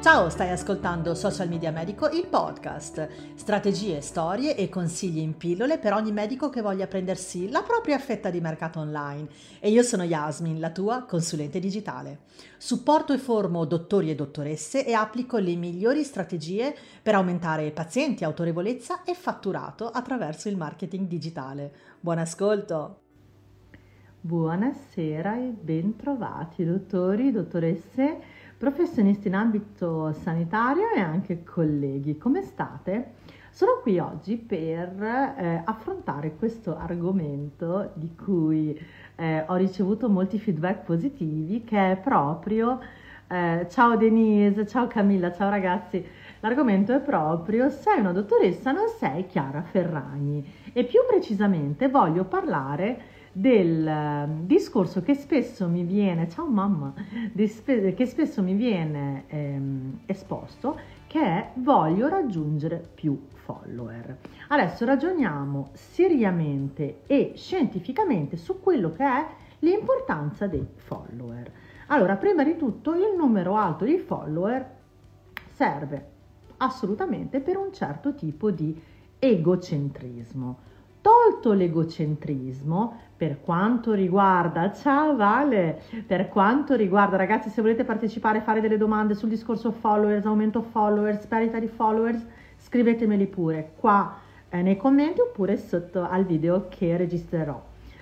Ciao, stai ascoltando Social Media Medico, il podcast. Strategie, storie e consigli in pillole per ogni medico che voglia prendersi la propria fetta di mercato online. E io sono Yasmin, la tua consulente digitale. Supporto e formo dottori e dottoresse e applico le migliori strategie per aumentare pazienti, autorevolezza e fatturato attraverso il marketing digitale. Buon ascolto! Buonasera e bentrovati dottori, dottoresse professionisti in ambito sanitario e anche colleghi. Come state? Sono qui oggi per eh, affrontare questo argomento di cui eh, ho ricevuto molti feedback positivi, che è proprio eh, ciao Denise, ciao Camilla, ciao ragazzi. L'argomento è proprio sei una dottoressa, non sei Chiara Ferragni e più precisamente voglio parlare del ehm, discorso che spesso mi viene, ciao mamma, che spesso mi viene ehm, esposto, che è voglio raggiungere più follower. Adesso ragioniamo seriamente e scientificamente su quello che è l'importanza dei follower. Allora, prima di tutto il numero alto di follower serve assolutamente per un certo tipo di egocentrismo. Tolto l'egocentrismo, per quanto riguarda, ciao Vale, per quanto riguarda, ragazzi, se volete partecipare, fare delle domande sul discorso followers, aumento followers, perdita di followers, scrivetemeli pure qua eh, nei commenti oppure sotto al video che registrerò.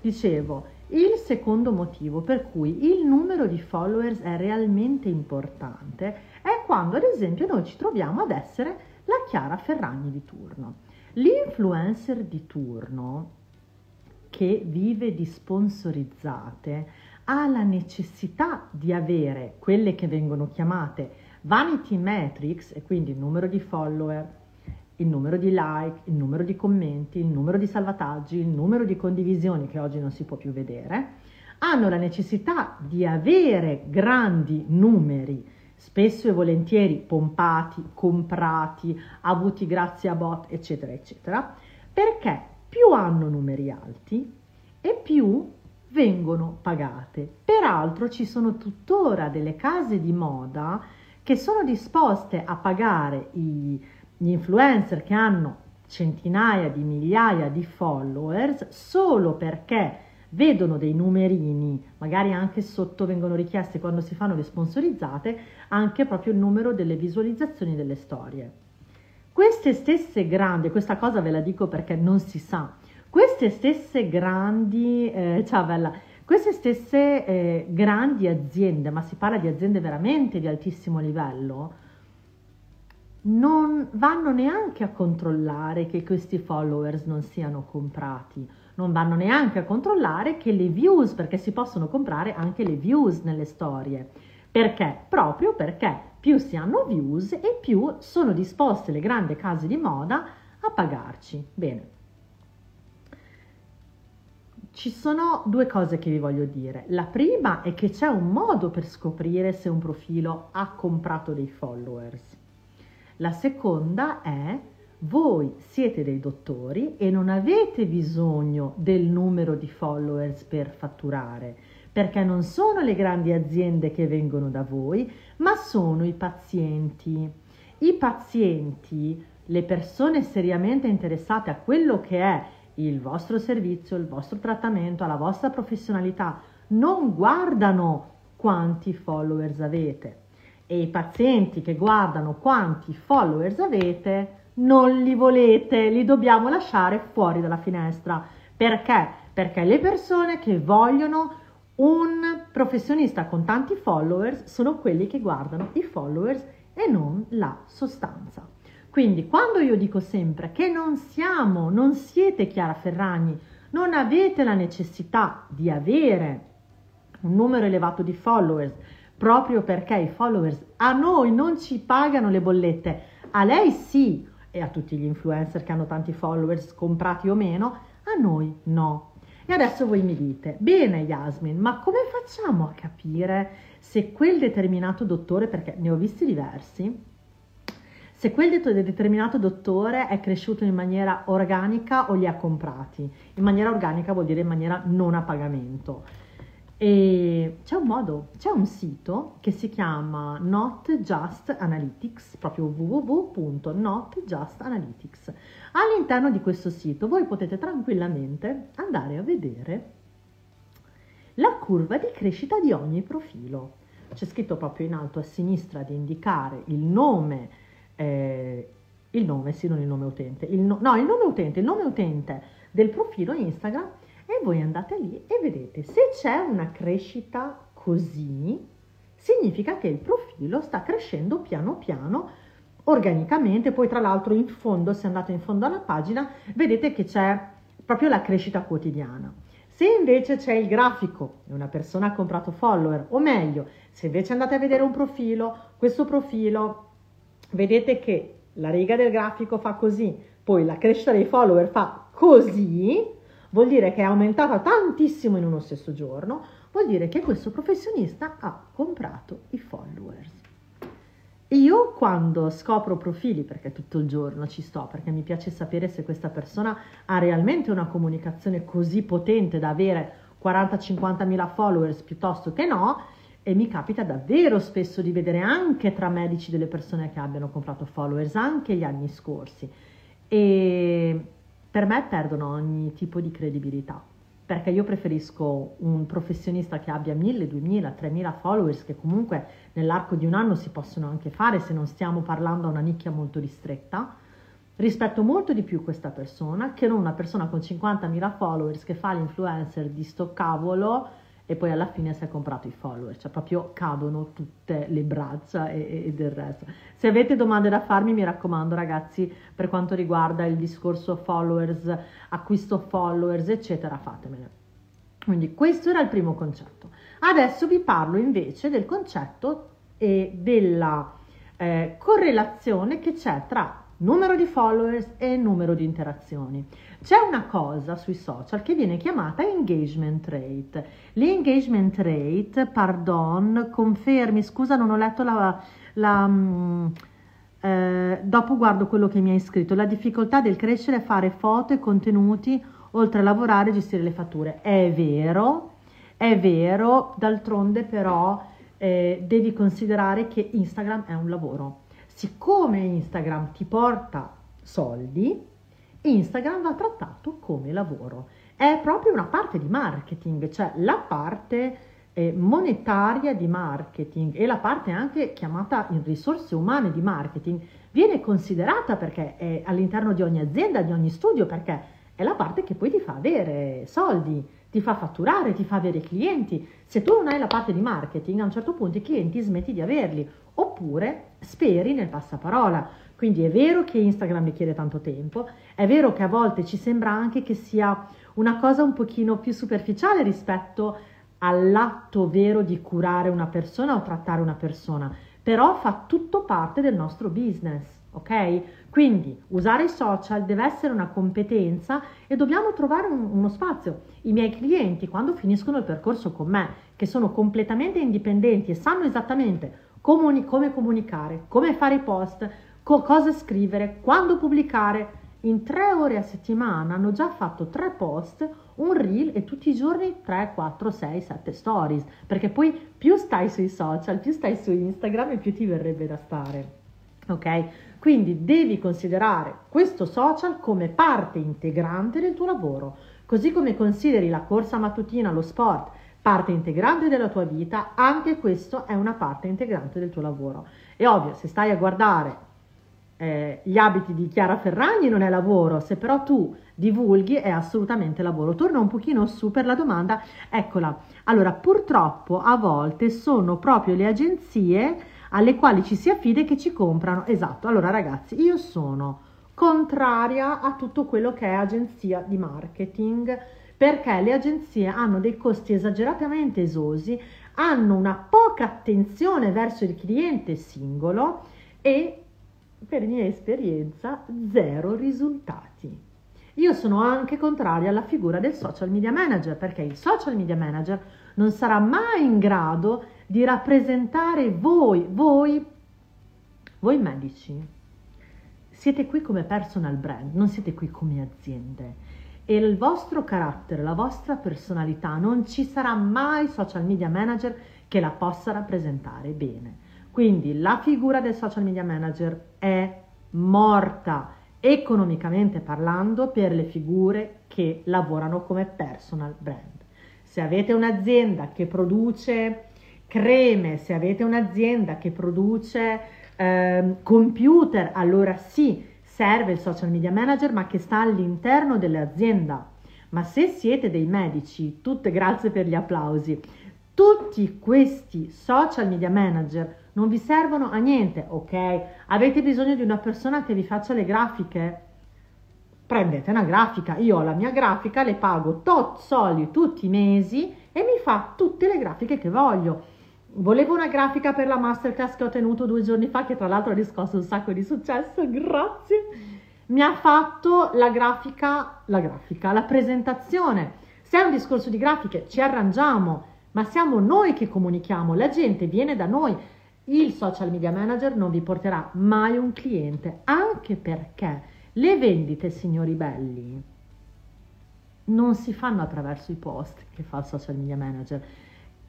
Dicevo, il secondo motivo per cui il numero di followers è realmente importante è quando, ad esempio, noi ci troviamo ad essere la Chiara Ferragni di turno. L'influencer di turno che vive di sponsorizzate ha la necessità di avere quelle che vengono chiamate vanity metrics, e quindi il numero di follower, il numero di like, il numero di commenti, il numero di salvataggi, il numero di condivisioni che oggi non si può più vedere, hanno la necessità di avere grandi numeri, spesso e volentieri pompati, comprati, avuti grazie a bot, eccetera, eccetera, perché più hanno numeri alti e più vengono pagate. Peraltro ci sono tuttora delle case di moda che sono disposte a pagare i, gli influencer che hanno centinaia di migliaia di followers solo perché vedono dei numerini, magari anche sotto vengono richiesti quando si fanno le sponsorizzate, anche proprio il numero delle visualizzazioni delle storie. Queste stesse grandi, questa cosa ve la dico perché non si sa, queste stesse grandi, eh, ciao Bella, queste stesse eh, grandi aziende, ma si parla di aziende veramente di altissimo livello, non vanno neanche a controllare che questi followers non siano comprati, non vanno neanche a controllare che le views, perché si possono comprare anche le views nelle storie. Perché? Proprio perché più si hanno views e più sono disposte le grandi case di moda a pagarci. Bene. Ci sono due cose che vi voglio dire. La prima è che c'è un modo per scoprire se un profilo ha comprato dei followers. La seconda è voi siete dei dottori e non avete bisogno del numero di followers per fatturare perché non sono le grandi aziende che vengono da voi, ma sono i pazienti. I pazienti, le persone seriamente interessate a quello che è il vostro servizio, il vostro trattamento, alla vostra professionalità, non guardano quanti followers avete. E i pazienti che guardano quanti followers avete, non li volete, li dobbiamo lasciare fuori dalla finestra. Perché? Perché le persone che vogliono un professionista con tanti followers sono quelli che guardano i followers e non la sostanza. Quindi quando io dico sempre che non siamo, non siete Chiara Ferragni, non avete la necessità di avere un numero elevato di followers proprio perché i followers a noi non ci pagano le bollette, a lei sì e a tutti gli influencer che hanno tanti followers comprati o meno, a noi no. E adesso voi mi dite, bene Yasmin, ma come facciamo a capire se quel determinato dottore, perché ne ho visti diversi, se quel determinato dottore è cresciuto in maniera organica o li ha comprati. In maniera organica vuol dire in maniera non a pagamento. E c'è un modo, c'è un sito che si chiama Not Just Analytics, proprio www.notjustanalytics. All'interno di questo sito voi potete tranquillamente andare a vedere la curva di crescita di ogni profilo. C'è scritto proprio in alto a sinistra di indicare il nome, eh, il nome, sì, non il nome utente, il no, no, il nome utente, il nome utente del profilo Instagram e voi andate lì e vedete se c'è una crescita così, significa che il profilo sta crescendo piano piano organicamente, poi tra l'altro in fondo, se andate in fondo alla pagina, vedete che c'è proprio la crescita quotidiana. Se invece c'è il grafico e una persona ha comprato follower, o meglio, se invece andate a vedere un profilo, questo profilo, vedete che la riga del grafico fa così, poi la crescita dei follower fa così, vuol dire che è aumentata tantissimo in uno stesso giorno, vuol dire che questo professionista ha comprato i followers. Io quando scopro profili, perché tutto il giorno ci sto, perché mi piace sapere se questa persona ha realmente una comunicazione così potente da avere 40-50 mila followers piuttosto che no, e mi capita davvero spesso di vedere anche tra medici delle persone che abbiano comprato followers anche gli anni scorsi. E per me perdono ogni tipo di credibilità, perché io preferisco un professionista che abbia 1000, 2000, 3000 followers che comunque nell'arco di un anno si possono anche fare se non stiamo parlando a una nicchia molto ristretta. Rispetto molto di più questa persona che non una persona con 50.000 followers che fa l'influencer di sto cavolo e poi alla fine si è comprato i follower, cioè proprio cadono tutte le braccia e, e, del resto. Se avete domande da farmi, mi raccomando ragazzi, per quanto riguarda il discorso followers, acquisto followers, eccetera, fatemene. Quindi questo era il primo concetto. Adesso vi parlo invece del concetto e della eh, correlazione che c'è tra numero di followers e numero di interazioni. C'è una cosa sui social che viene chiamata engagement rate. L'engagement rate, pardon, confermi, scusa non ho letto la... la um, eh, dopo guardo quello che mi hai scritto, la difficoltà del crescere, fare foto e contenuti, oltre a lavorare e gestire le fatture. È vero, è vero, d'altronde però eh, devi considerare che Instagram è un lavoro siccome Instagram ti porta soldi, Instagram va trattato come lavoro. È proprio una parte di marketing, cioè la parte eh, monetaria di marketing e la parte anche chiamata in risorse umane di marketing viene considerata perché è all'interno di ogni azienda, di ogni studio, perché è la parte che poi ti fa avere soldi, ti fa fatturare, ti fa avere clienti. Se tu non hai la parte di marketing, a un certo punto i clienti smetti di averli oppure speri nel passaparola. Quindi è vero che Instagram richiede tanto tempo, è vero che a volte ci sembra anche che sia una cosa un pochino più superficiale rispetto all'atto vero di curare una persona o trattare una persona, però fa tutto parte del nostro business, ok? Quindi usare i social deve essere una competenza e dobbiamo trovare un, uno spazio. I miei clienti quando finiscono il percorso con me, che sono completamente indipendenti e sanno esattamente comuni- come comunicare, come fare i post, co- cosa scrivere, quando pubblicare. In tre ore a settimana hanno già fatto tre post, un reel e tutti i giorni 3, 4, 6, 7 stories. Perché poi più stai sui social, più stai su Instagram e più ti verrebbe da stare. Ok? Quindi devi considerare questo social come parte integrante del tuo lavoro, così come consideri la corsa mattutina, lo sport, parte integrante della tua vita, anche questo è una parte integrante del tuo lavoro. È ovvio, se stai a guardare eh, gli abiti di Chiara Ferragni non è lavoro, se però tu divulghi è assolutamente lavoro. Torno un pochino su per la domanda, eccola. Allora, purtroppo a volte sono proprio le agenzie alle quali ci si affida e che ci comprano. Esatto, allora ragazzi, io sono contraria a tutto quello che è agenzia di marketing perché le agenzie hanno dei costi esageratamente esosi, hanno una poca attenzione verso il cliente singolo e, per mia esperienza, zero risultati. Io sono anche contraria alla figura del social media manager perché il social media manager non sarà mai in grado di rappresentare voi, voi, voi medici. Siete qui come personal brand, non siete qui come aziende e il vostro carattere, la vostra personalità, non ci sarà mai social media manager che la possa rappresentare bene. Quindi la figura del social media manager è morta economicamente parlando per le figure che lavorano come personal brand. Se avete un'azienda che produce creme, se avete un'azienda che produce eh, computer, allora sì, serve il social media manager, ma che sta all'interno dell'azienda. Ma se siete dei medici, tutte grazie per gli applausi, tutti questi social media manager non vi servono a niente, ok? Avete bisogno di una persona che vi faccia le grafiche? Prendete una grafica, io ho la mia grafica, le pago tot soldi tutti i mesi e mi fa tutte le grafiche che voglio. Volevo una grafica per la masterclass che ho tenuto due giorni fa, che tra l'altro ha riscosso un sacco di successo, grazie. Mi ha fatto la grafica, la grafica, la presentazione. Se è un discorso di grafiche, ci arrangiamo, ma siamo noi che comunichiamo, la gente viene da noi. Il social media manager non vi porterà mai un cliente, anche perché le vendite, signori belli, non si fanno attraverso i post che fa il social media manager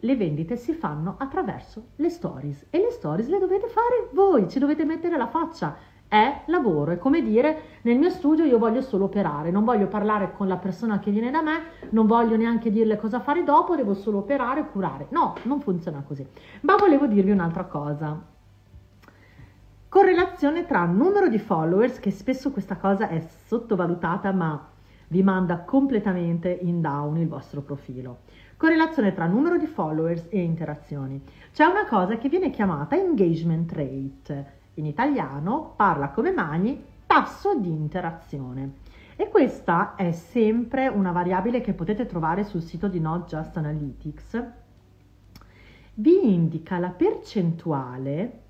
le vendite si fanno attraverso le stories e le stories le dovete fare voi, ci dovete mettere la faccia. È lavoro, è come dire nel mio studio io voglio solo operare, non voglio parlare con la persona che viene da me, non voglio neanche dirle cosa fare dopo, devo solo operare e curare. No, non funziona così. Ma volevo dirvi un'altra cosa. Correlazione tra numero di followers, che spesso questa cosa è sottovalutata ma vi manda completamente in down il vostro profilo correlazione tra numero di followers e interazioni. C'è una cosa che viene chiamata engagement rate, in italiano parla come mani tasso di interazione. E questa è sempre una variabile che potete trovare sul sito di Not Just Analytics. Vi indica la percentuale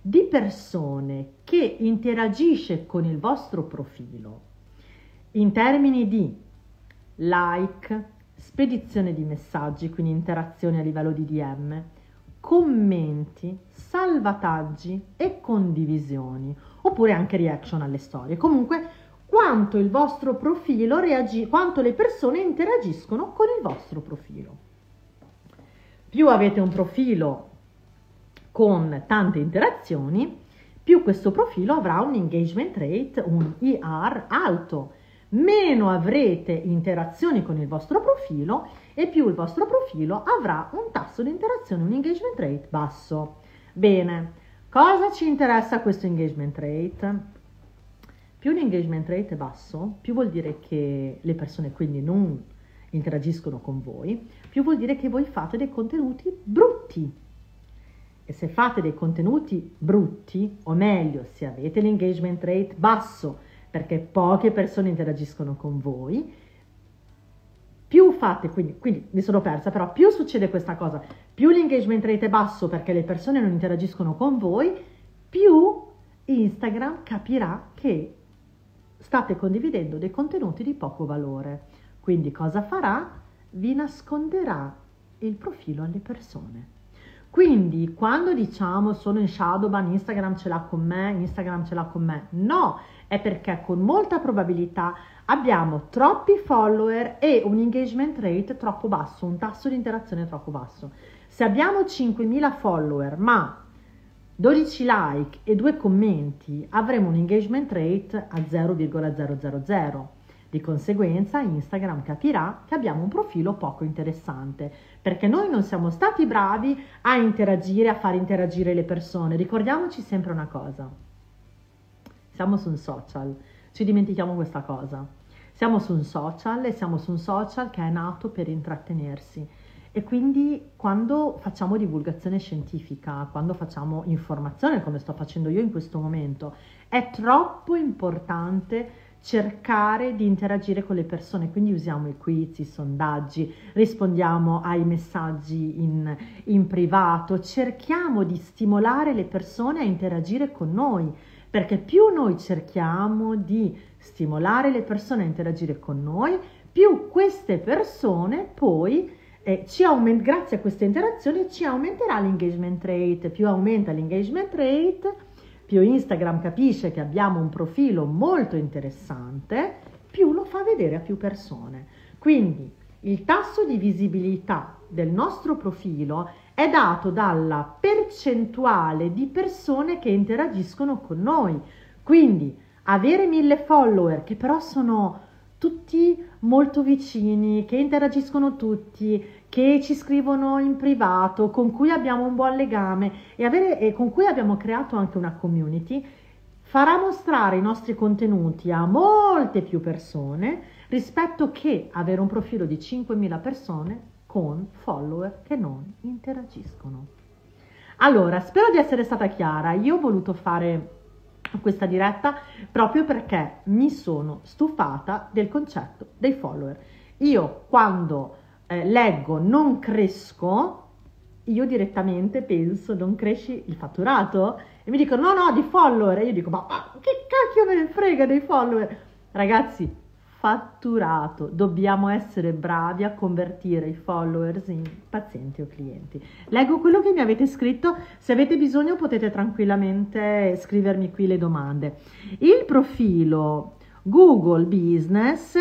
di persone che interagisce con il vostro profilo in termini di like, spedizione di messaggi, quindi interazioni a livello di DM, commenti, salvataggi e condivisioni, oppure anche reaction alle storie. Comunque, quanto il vostro profilo reagisce, quanto le persone interagiscono con il vostro profilo. Più avete un profilo con tante interazioni, più questo profilo avrà un engagement rate, un IR alto meno avrete interazioni con il vostro profilo e più il vostro profilo avrà un tasso di interazione, un engagement rate basso. Bene, cosa ci interessa questo engagement rate? Più l'engagement rate è basso, più vuol dire che le persone quindi non interagiscono con voi, più vuol dire che voi fate dei contenuti brutti. E se fate dei contenuti brutti, o meglio, se avete l'engagement rate basso, perché poche persone interagiscono con voi, più fate, quindi, quindi, mi sono persa, però più succede questa cosa, più l'engagement rate è basso perché le persone non interagiscono con voi, più Instagram capirà che state condividendo dei contenuti di poco valore. Quindi cosa farà? Vi nasconderà il profilo alle persone. Quindi quando diciamo sono in shadowban, Instagram ce l'ha con me, Instagram ce l'ha con me, no, è perché con molta probabilità abbiamo troppi follower e un engagement rate troppo basso, un tasso di interazione troppo basso. Se abbiamo 5.000 follower ma 12 like e 2 commenti, avremo un engagement rate a 0,000. Di conseguenza Instagram capirà che abbiamo un profilo poco interessante, perché noi non siamo stati bravi a interagire, a far interagire le persone. Ricordiamoci sempre una cosa siamo su un social, ci dimentichiamo questa cosa. Siamo su un social e siamo su un social che è nato per intrattenersi e quindi quando facciamo divulgazione scientifica, quando facciamo informazione come sto facendo io in questo momento, è troppo importante cercare di interagire con le persone, quindi usiamo i quiz, i sondaggi, rispondiamo ai messaggi in, in privato, cerchiamo di stimolare le persone a interagire con noi perché più noi cerchiamo di stimolare le persone a interagire con noi, più queste persone poi eh, ci aumenta, grazie a queste interazioni ci aumenterà l'engagement rate, più aumenta l'engagement rate, più Instagram capisce che abbiamo un profilo molto interessante, più lo fa vedere a più persone. Quindi il tasso di visibilità del nostro profilo è dato dalla percentuale di persone che interagiscono con noi. Quindi avere mille follower che però sono tutti molto vicini, che interagiscono tutti, che ci scrivono in privato, con cui abbiamo un buon legame e, avere, e con cui abbiamo creato anche una community, farà mostrare i nostri contenuti a molte più persone rispetto che avere un profilo di 5.000 persone con follower che non interagiscono. Allora, spero di essere stata chiara. Io ho voluto fare questa diretta proprio perché mi sono stufata del concetto dei follower. Io quando eh, leggo non cresco, io direttamente penso non cresci il fatturato? E mi dicono no no di follower. E io dico ma, ma che cacchio me ne frega dei follower? Ragazzi fatturato. Dobbiamo essere bravi a convertire i followers in pazienti o clienti. Leggo quello che mi avete scritto. Se avete bisogno potete tranquillamente scrivermi qui le domande. Il profilo Google Business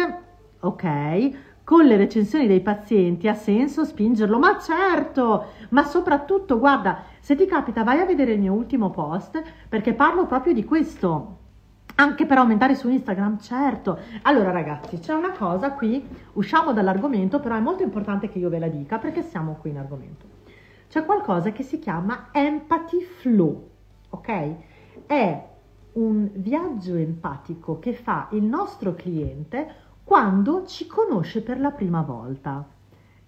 ok con le recensioni dei pazienti ha senso spingerlo? Ma certo, ma soprattutto guarda, se ti capita vai a vedere il mio ultimo post perché parlo proprio di questo. Anche per aumentare su Instagram, certo. Allora ragazzi, c'è una cosa qui, usciamo dall'argomento, però è molto importante che io ve la dica perché siamo qui in argomento. C'è qualcosa che si chiama empathy flow, ok? È un viaggio empatico che fa il nostro cliente quando ci conosce per la prima volta.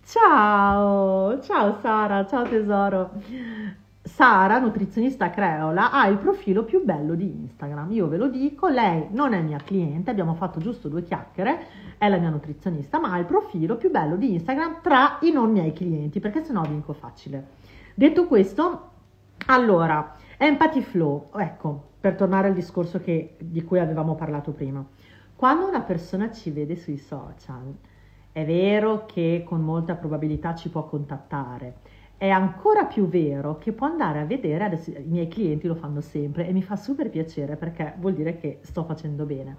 Ciao, ciao Sara, ciao tesoro. Sara, nutrizionista creola, ha il profilo più bello di Instagram. Io ve lo dico, lei non è mia cliente, abbiamo fatto giusto due chiacchiere, è la mia nutrizionista, ma ha il profilo più bello di Instagram tra i non miei clienti, perché sennò vinco facile. Detto questo, allora, Empathy Flow, ecco, per tornare al discorso che, di cui avevamo parlato prima. Quando una persona ci vede sui social, è vero che con molta probabilità ci può contattare, è ancora più vero che può andare a vedere, adesso i miei clienti lo fanno sempre e mi fa super piacere perché vuol dire che sto facendo bene.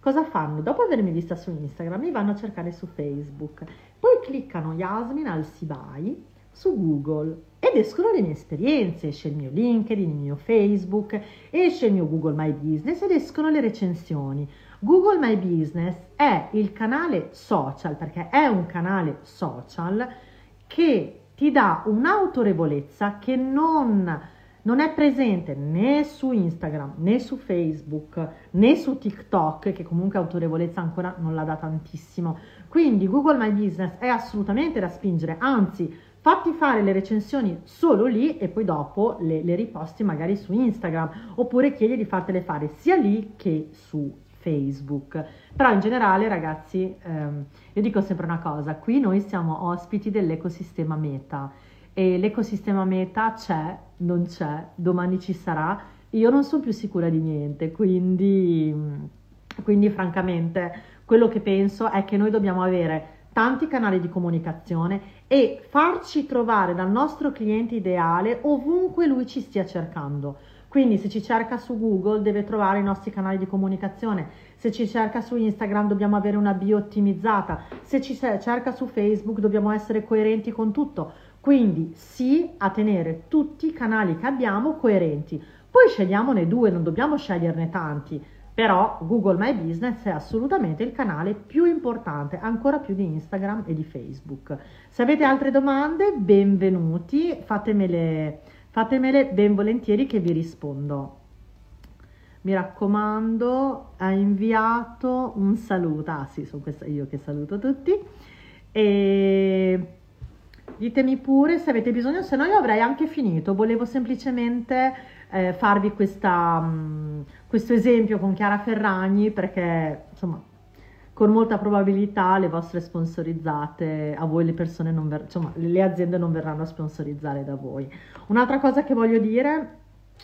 Cosa fanno? Dopo avermi vista su Instagram mi vanno a cercare su Facebook, poi cliccano Yasmin al Sibai su Google ed escono le mie esperienze, esce il mio LinkedIn, il mio Facebook, esce il mio Google My Business ed escono le recensioni. Google My Business è il canale social, perché è un canale social che ti dà un'autorevolezza che non, non è presente né su Instagram, né su Facebook, né su TikTok, che comunque autorevolezza ancora non la dà tantissimo. Quindi Google My Business è assolutamente da spingere, anzi fatti fare le recensioni solo lì e poi dopo le, le riposti magari su Instagram oppure chiedi di fartele fare sia lì che su Facebook. Però in generale, ragazzi, ehm, io dico sempre una cosa, qui noi siamo ospiti dell'ecosistema Meta e l'ecosistema Meta c'è, non c'è, domani ci sarà. Io non sono più sicura di niente, quindi, quindi francamente quello che penso è che noi dobbiamo avere tanti canali di comunicazione e farci trovare dal nostro cliente ideale ovunque lui ci stia cercando. Quindi se ci cerca su Google deve trovare i nostri canali di comunicazione, se ci cerca su Instagram dobbiamo avere una bio ottimizzata, se ci cerca su Facebook dobbiamo essere coerenti con tutto. Quindi sì a tenere tutti i canali che abbiamo coerenti. Poi scegliamone due, non dobbiamo sceglierne tanti, però Google My Business è assolutamente il canale più importante, ancora più di Instagram e di Facebook. Se avete altre domande, benvenuti, fatemele Fatemele ben volentieri che vi rispondo. Mi raccomando, ha inviato un saluto. Ah sì, sono questa io che saluto tutti. E ditemi pure se avete bisogno, se no io avrei anche finito. Volevo semplicemente eh, farvi questa, mh, mm, questo esempio con Chiara Ferragni perché insomma con molta probabilità le vostre sponsorizzate a voi le persone non ver- insomma le aziende non verranno a sponsorizzare da voi. Un'altra cosa che voglio dire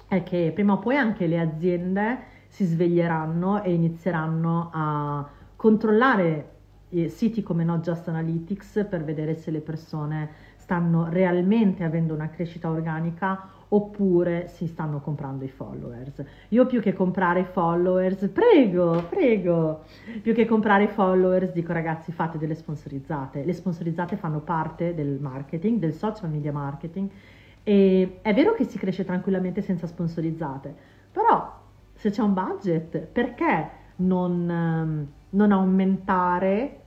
è che prima o poi anche le aziende si sveglieranno e inizieranno a controllare siti come Not Just Analytics per vedere se le persone stanno realmente avendo una crescita organica oppure si stanno comprando i followers. Io più che comprare followers, prego, prego, più che comprare followers dico ragazzi fate delle sponsorizzate. Le sponsorizzate fanno parte del marketing, del social media marketing e è vero che si cresce tranquillamente senza sponsorizzate, però se c'è un budget perché non, ehm, non aumentare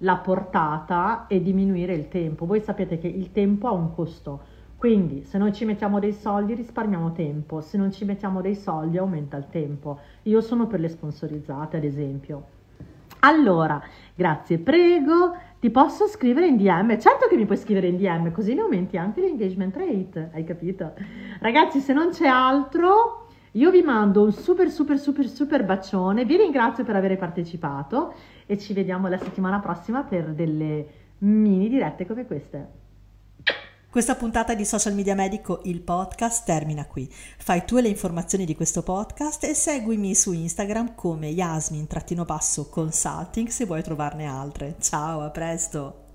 la portata e diminuire il tempo? Voi sapete che il tempo ha un costo quindi se noi ci mettiamo dei soldi risparmiamo tempo, se non ci mettiamo dei soldi aumenta il tempo. Io sono per le sponsorizzate ad esempio. Allora, grazie, prego, ti posso scrivere in DM? Certo che mi puoi scrivere in DM, così ne aumenti anche l'engagement rate, hai capito? Ragazzi, se non c'è altro, io vi mando un super super super super bacione, vi ringrazio per aver partecipato e ci vediamo la settimana prossima per delle mini dirette come queste. Questa puntata di Social Media Medico, il podcast, termina qui. Fai tu le informazioni di questo podcast e seguimi su Instagram come Yasmin-consulting se vuoi trovarne altre. Ciao, a presto!